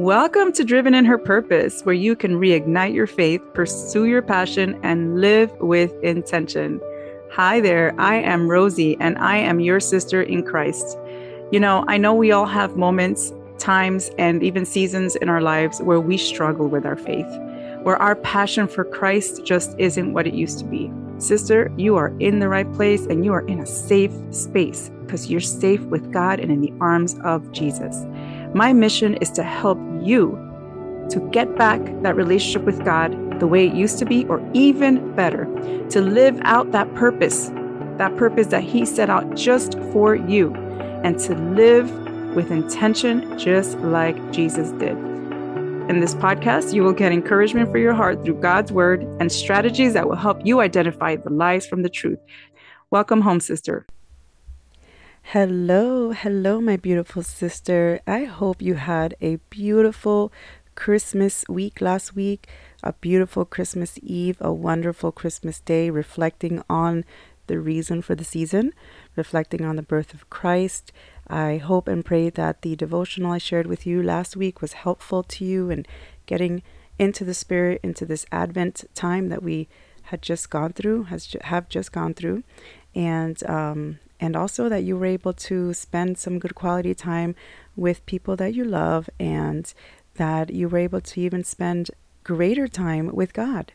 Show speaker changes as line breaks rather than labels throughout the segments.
Welcome to Driven in Her Purpose, where you can reignite your faith, pursue your passion, and live with intention. Hi there, I am Rosie, and I am your sister in Christ. You know, I know we all have moments, times, and even seasons in our lives where we struggle with our faith, where our passion for Christ just isn't what it used to be. Sister, you are in the right place and you are in a safe space because you're safe with God and in the arms of Jesus. My mission is to help you to get back that relationship with God the way it used to be, or even better, to live out that purpose, that purpose that He set out just for you, and to live with intention just like Jesus did. In this podcast, you will get encouragement for your heart through God's word and strategies that will help you identify the lies from the truth. Welcome home, sister.
Hello, hello, my beautiful sister. I hope you had a beautiful Christmas week last week, a beautiful Christmas Eve, a wonderful Christmas day, reflecting on the reason for the season, reflecting on the birth of Christ. I hope and pray that the devotional I shared with you last week was helpful to you and getting into the spirit, into this Advent time that we had just gone through, has have just gone through, and um, and also that you were able to spend some good quality time with people that you love and that you were able to even spend greater time with God,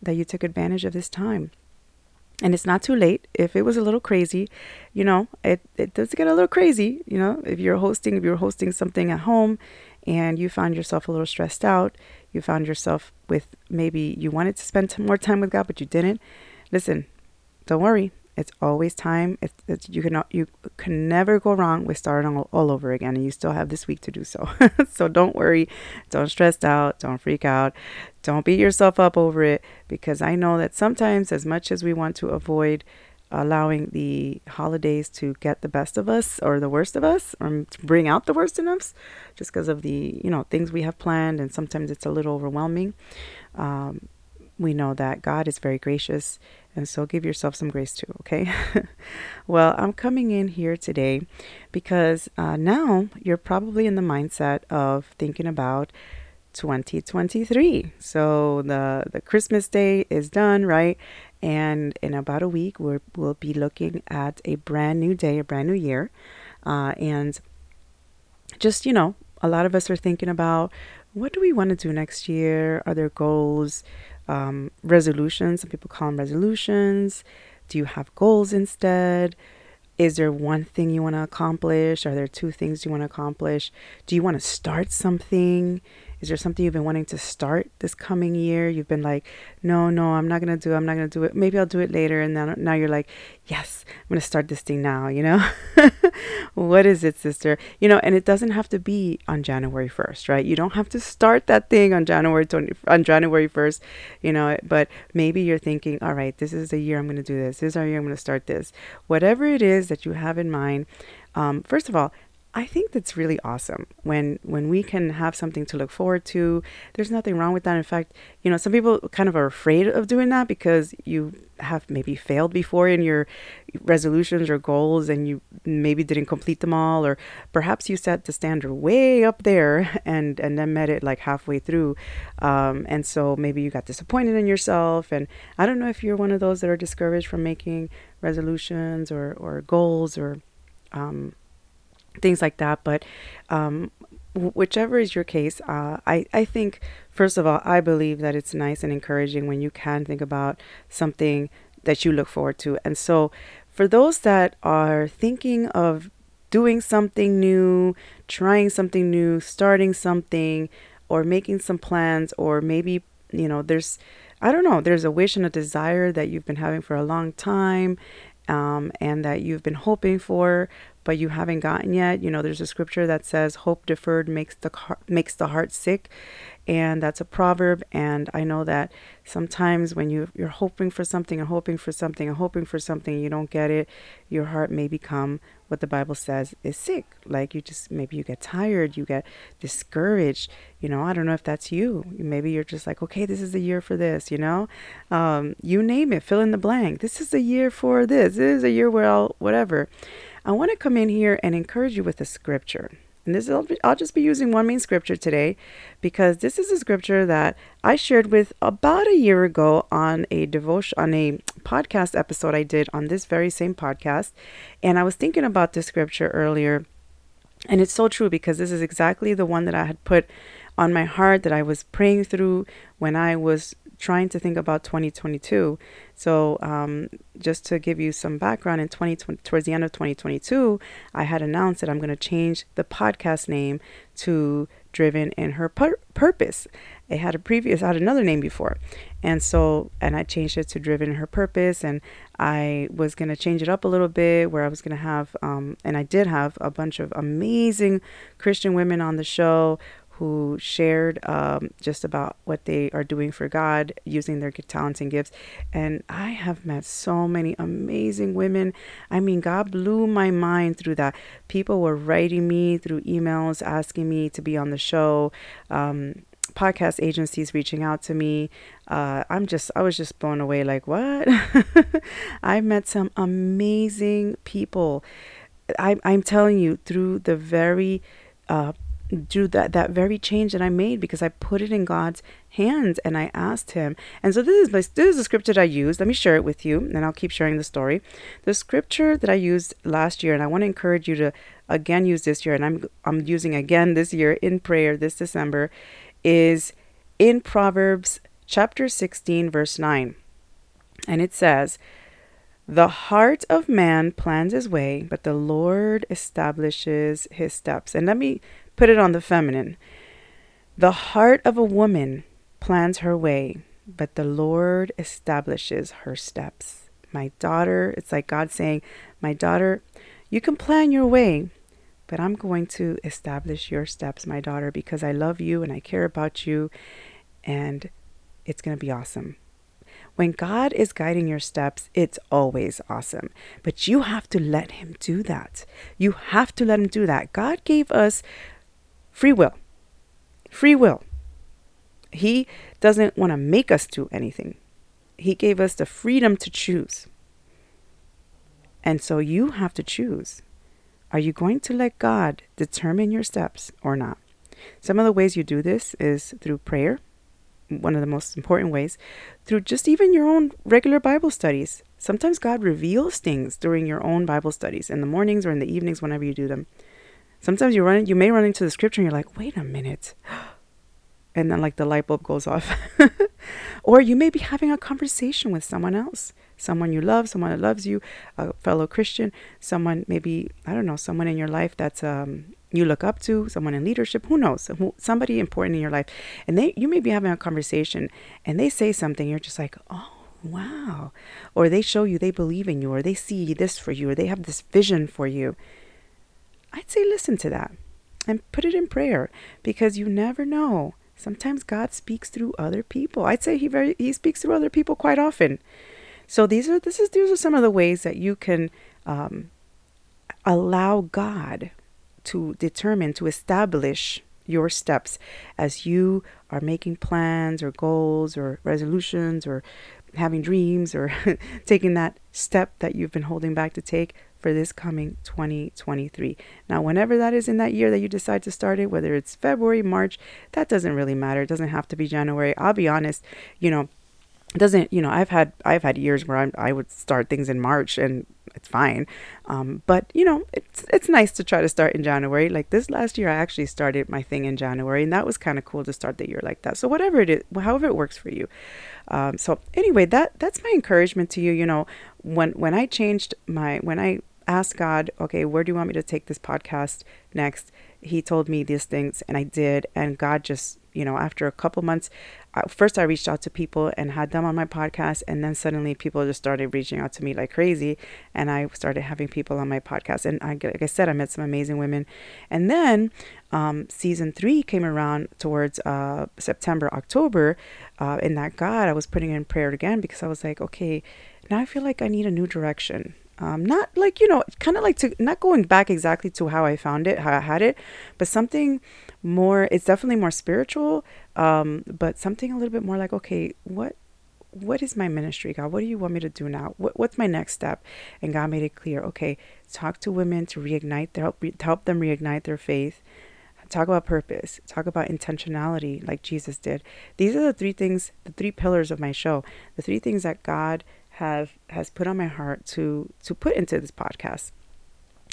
that you took advantage of this time. And it's not too late. If it was a little crazy, you know, it, it does get a little crazy, you know, if you're hosting, if you're hosting something at home and you found yourself a little stressed out, you found yourself with maybe you wanted to spend more time with God, but you didn't. Listen, don't worry. It's always time. It's, it's you can you can never go wrong with starting all, all over again, and you still have this week to do so. so don't worry, don't stress out, don't freak out, don't beat yourself up over it, because I know that sometimes, as much as we want to avoid allowing the holidays to get the best of us or the worst of us or bring out the worst in us just because of the you know things we have planned and sometimes it's a little overwhelming um, we know that god is very gracious and so give yourself some grace too, okay? well, I'm coming in here today because uh, now you're probably in the mindset of thinking about 2023. So the, the Christmas day is done, right? And in about a week, we will be looking at a brand new day, a brand new year. Uh, and just, you know, a lot of us are thinking about what do we want to do next year? Are there goals? Um, resolutions. Some people call them resolutions. Do you have goals instead? Is there one thing you want to accomplish? Are there two things you want to accomplish? Do you want to start something? Is there something you've been wanting to start this coming year? You've been like, no, no, I'm not going to do it. I'm not going to do it. Maybe I'll do it later. And then now you're like, yes, I'm going to start this thing now, you know? what is it, sister? You know, and it doesn't have to be on January 1st, right? You don't have to start that thing on January 20, on January 1st, you know, but maybe you're thinking, all right, this is the year I'm going to do this. This is our year I'm going to start this. Whatever it is that you have in mind, um, first of all, I think that's really awesome when when we can have something to look forward to. There's nothing wrong with that. In fact, you know, some people kind of are afraid of doing that because you have maybe failed before in your resolutions or goals and you maybe didn't complete them all or perhaps you set the standard way up there and and then met it like halfway through um, and so maybe you got disappointed in yourself and i don't know if you're one of those that are discouraged from making resolutions or or goals or um, things like that. But um, whichever is your case, uh, I, I think, first of all, I believe that it's nice and encouraging when you can think about something that you look forward to. And so, for those that are thinking of doing something new, trying something new, starting something, or making some plans, or maybe, you know, there's, I don't know, there's a wish and a desire that you've been having for a long time um, and that you've been hoping for, but you haven't gotten yet. You know, there's a scripture that says, "Hope deferred makes the makes the heart sick," and that's a proverb. And I know that sometimes when you you're hoping for something and hoping for something and hoping for something, you don't get it, your heart may become what the Bible says is sick. Like you just maybe you get tired, you get discouraged. You know, I don't know if that's you. Maybe you're just like, okay, this is the year for this. You know, um, you name it, fill in the blank. This is the year for this. This is a year where I'll whatever. I want to come in here and encourage you with a scripture. And this I'll, I'll just be using one main scripture today because this is a scripture that I shared with about a year ago on a devotion on a podcast episode I did on this very same podcast. And I was thinking about this scripture earlier. And it's so true because this is exactly the one that I had put on my heart that I was praying through when I was trying to think about 2022. So, um, just to give you some background, in 2020, towards the end of 2022, I had announced that I'm going to change the podcast name to Driven in Her pur- Purpose. It had a previous, had another name before, and so, and I changed it to Driven in Her Purpose, and I was going to change it up a little bit, where I was going to have, um, and I did have a bunch of amazing Christian women on the show who shared um, just about what they are doing for God using their talents and gifts. And I have met so many amazing women. I mean, God blew my mind through that. People were writing me through emails asking me to be on the show. Um, podcast agencies reaching out to me. Uh, I'm just, I was just blown away. Like, what? I met some amazing people. I, I'm telling you, through the very uh, do that that very change that I made because I put it in God's hands and I asked him. And so this is my this is the scripture that I used. Let me share it with you and I'll keep sharing the story. The scripture that I used last year and I want to encourage you to again use this year and I'm I'm using again this year in prayer this December is in Proverbs chapter 16 verse 9. And it says, the heart of man plans his way, but the Lord establishes his steps. And let me put it on the feminine. The heart of a woman plans her way, but the Lord establishes her steps. My daughter, it's like God saying, My daughter, you can plan your way, but I'm going to establish your steps, my daughter, because I love you and I care about you, and it's going to be awesome. When God is guiding your steps, it's always awesome. But you have to let Him do that. You have to let Him do that. God gave us Free will. Free will. He doesn't want to make us do anything. He gave us the freedom to choose. And so you have to choose. Are you going to let God determine your steps or not? Some of the ways you do this is through prayer, one of the most important ways, through just even your own regular Bible studies. Sometimes God reveals things during your own Bible studies in the mornings or in the evenings, whenever you do them. Sometimes you run, you may run into the scripture and you're like, wait a minute. And then like the light bulb goes off. or you may be having a conversation with someone else, someone you love, someone that loves you, a fellow Christian, someone maybe, I don't know, someone in your life that's, um, you look up to, someone in leadership, who knows, somebody important in your life. And they, you may be having a conversation and they say something, you're just like, oh, wow. Or they show you they believe in you, or they see this for you, or they have this vision for you. I'd say listen to that and put it in prayer because you never know. Sometimes God speaks through other people. I'd say he very he speaks through other people quite often. So these are this is these are some of the ways that you can um, allow God to determine to establish your steps as you are making plans or goals or resolutions or having dreams or taking that step that you've been holding back to take for this coming 2023. Now, whenever that is in that year that you decide to start it, whether it's February, March, that doesn't really matter. It doesn't have to be January. I'll be honest, you know, it doesn't, you know, I've had I've had years where I I would start things in March and it's fine. Um, but you know, it's it's nice to try to start in January. Like this last year, I actually started my thing in January, and that was kind of cool to start the year like that. So whatever it is, however it works for you. Um, so anyway, that that's my encouragement to you. You know, when when I changed my when I asked God, okay, where do you want me to take this podcast next? He told me these things, and I did. And God just, you know, after a couple months, first I reached out to people and had them on my podcast, and then suddenly people just started reaching out to me like crazy, and I started having people on my podcast. And I, like I said, I met some amazing women, and then um, season three came around towards uh, September, October, uh, in that God, I was putting in prayer again because I was like, okay, now I feel like I need a new direction. Um, not like, you know, kind of like to, not going back exactly to how I found it, how I had it, but something more, it's definitely more spiritual, um, but something a little bit more like, okay, what, what is my ministry, God? What do you want me to do now? What, what's my next step? And God made it clear. Okay, talk to women to reignite, to help, to help them reignite their faith. Talk about purpose. Talk about intentionality, like Jesus did. These are the three things, the three pillars of my show. The three things that God have has put on my heart to to put into this podcast.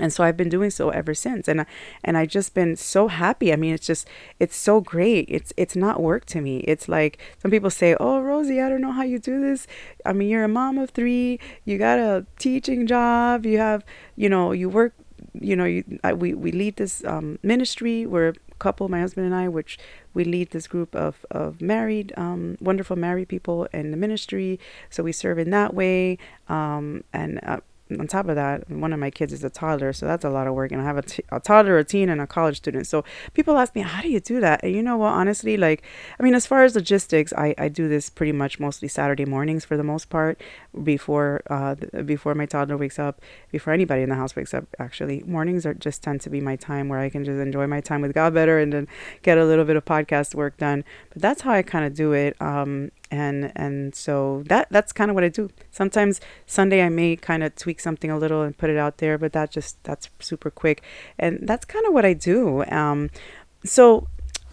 And so I've been doing so ever since. And and I just been so happy. I mean it's just it's so great. It's it's not work to me. It's like some people say oh Rosie I don't know how you do this. I mean you're a mom of 3 you got a teaching job. You have you know you work you know you I, we we lead this um, ministry. We're a couple my husband and I which we lead this group of of married um, wonderful married people in the ministry. So we serve in that way. Um, and uh, on top of that, one of my kids is a toddler, so that's a lot of work. And I have a, t- a toddler, a teen, and a college student. So people ask me, how do you do that? And you know what? Honestly, like, I mean, as far as logistics, I, I do this pretty much mostly Saturday mornings for the most part, before uh, before my toddler wakes up, before anybody in the house wakes up. Actually, mornings are just tend to be my time where I can just enjoy my time with God better and then get a little bit of podcast work done. But that's how I kind of do it. Um, and and so that that's kind of what I do. Sometimes Sunday I may kind of tweak something a little and put it out there, but that just that's super quick, and that's kind of what I do. Um, so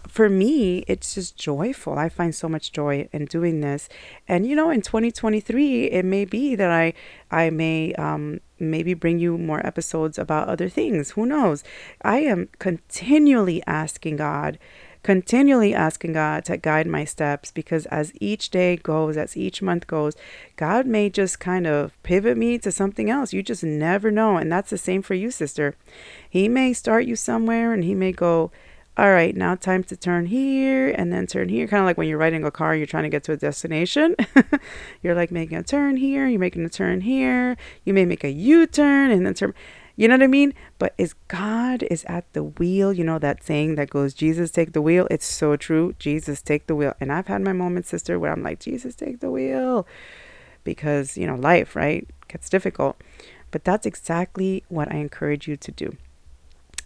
for me, it's just joyful. I find so much joy in doing this, and you know, in 2023, it may be that I I may um, maybe bring you more episodes about other things. Who knows? I am continually asking God continually asking God to guide my steps because as each day goes, as each month goes, God may just kind of pivot me to something else. You just never know. And that's the same for you, sister. He may start you somewhere and he may go, all right, now time to turn here and then turn here. Kind of like when you're riding a car, you're trying to get to a destination. you're like making a turn here, you're making a turn here. You may make a U turn and then turn. You know what I mean? But is God is at the wheel? You know that saying that goes, Jesus take the wheel? It's so true. Jesus take the wheel. And I've had my moments, sister, where I'm like, Jesus take the wheel. Because, you know, life, right? Gets difficult. But that's exactly what I encourage you to do.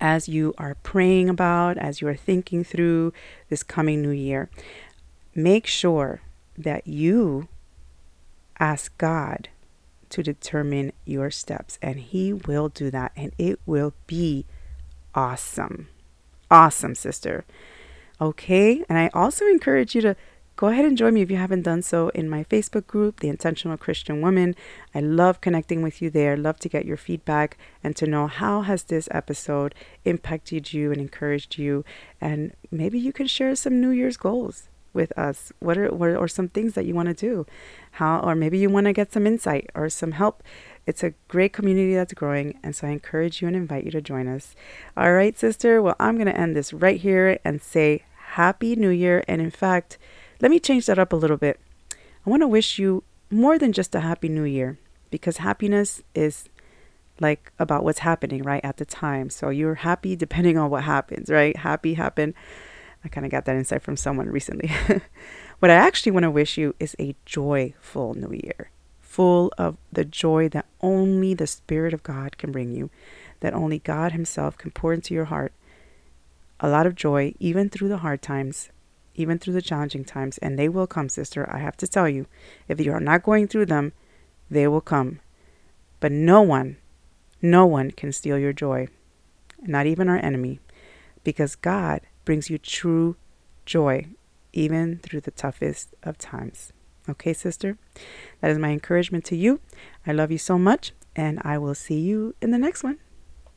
As you are praying about, as you are thinking through this coming new year, make sure that you ask God to determine your steps. And He will do that. And it will be awesome. Awesome, sister. Okay. And I also encourage you to go ahead and join me if you haven't done so in my Facebook group, The Intentional Christian Woman. I love connecting with you there. Love to get your feedback and to know how has this episode impacted you and encouraged you. And maybe you can share some New Year's goals with us? What are what, or some things that you want to do? How or maybe you want to get some insight or some help. It's a great community that's growing, and so I encourage you and invite you to join us. All right, sister. Well, I'm going to end this right here and say Happy New Year. And in fact, let me change that up a little bit. I want to wish you more than just a Happy New Year because happiness is like about what's happening right at the time. So you're happy depending on what happens, right? Happy happen I kind of got that insight from someone recently. what I actually want to wish you is a joyful new year, full of the joy that only the Spirit of God can bring you, that only God Himself can pour into your heart. A lot of joy, even through the hard times, even through the challenging times, and they will come, sister. I have to tell you, if you are not going through them, they will come. But no one, no one can steal your joy, not even our enemy, because God brings you true joy, even through the toughest of times. Okay, sister? That is my encouragement to you. I love you so much, and I will see you in the next one.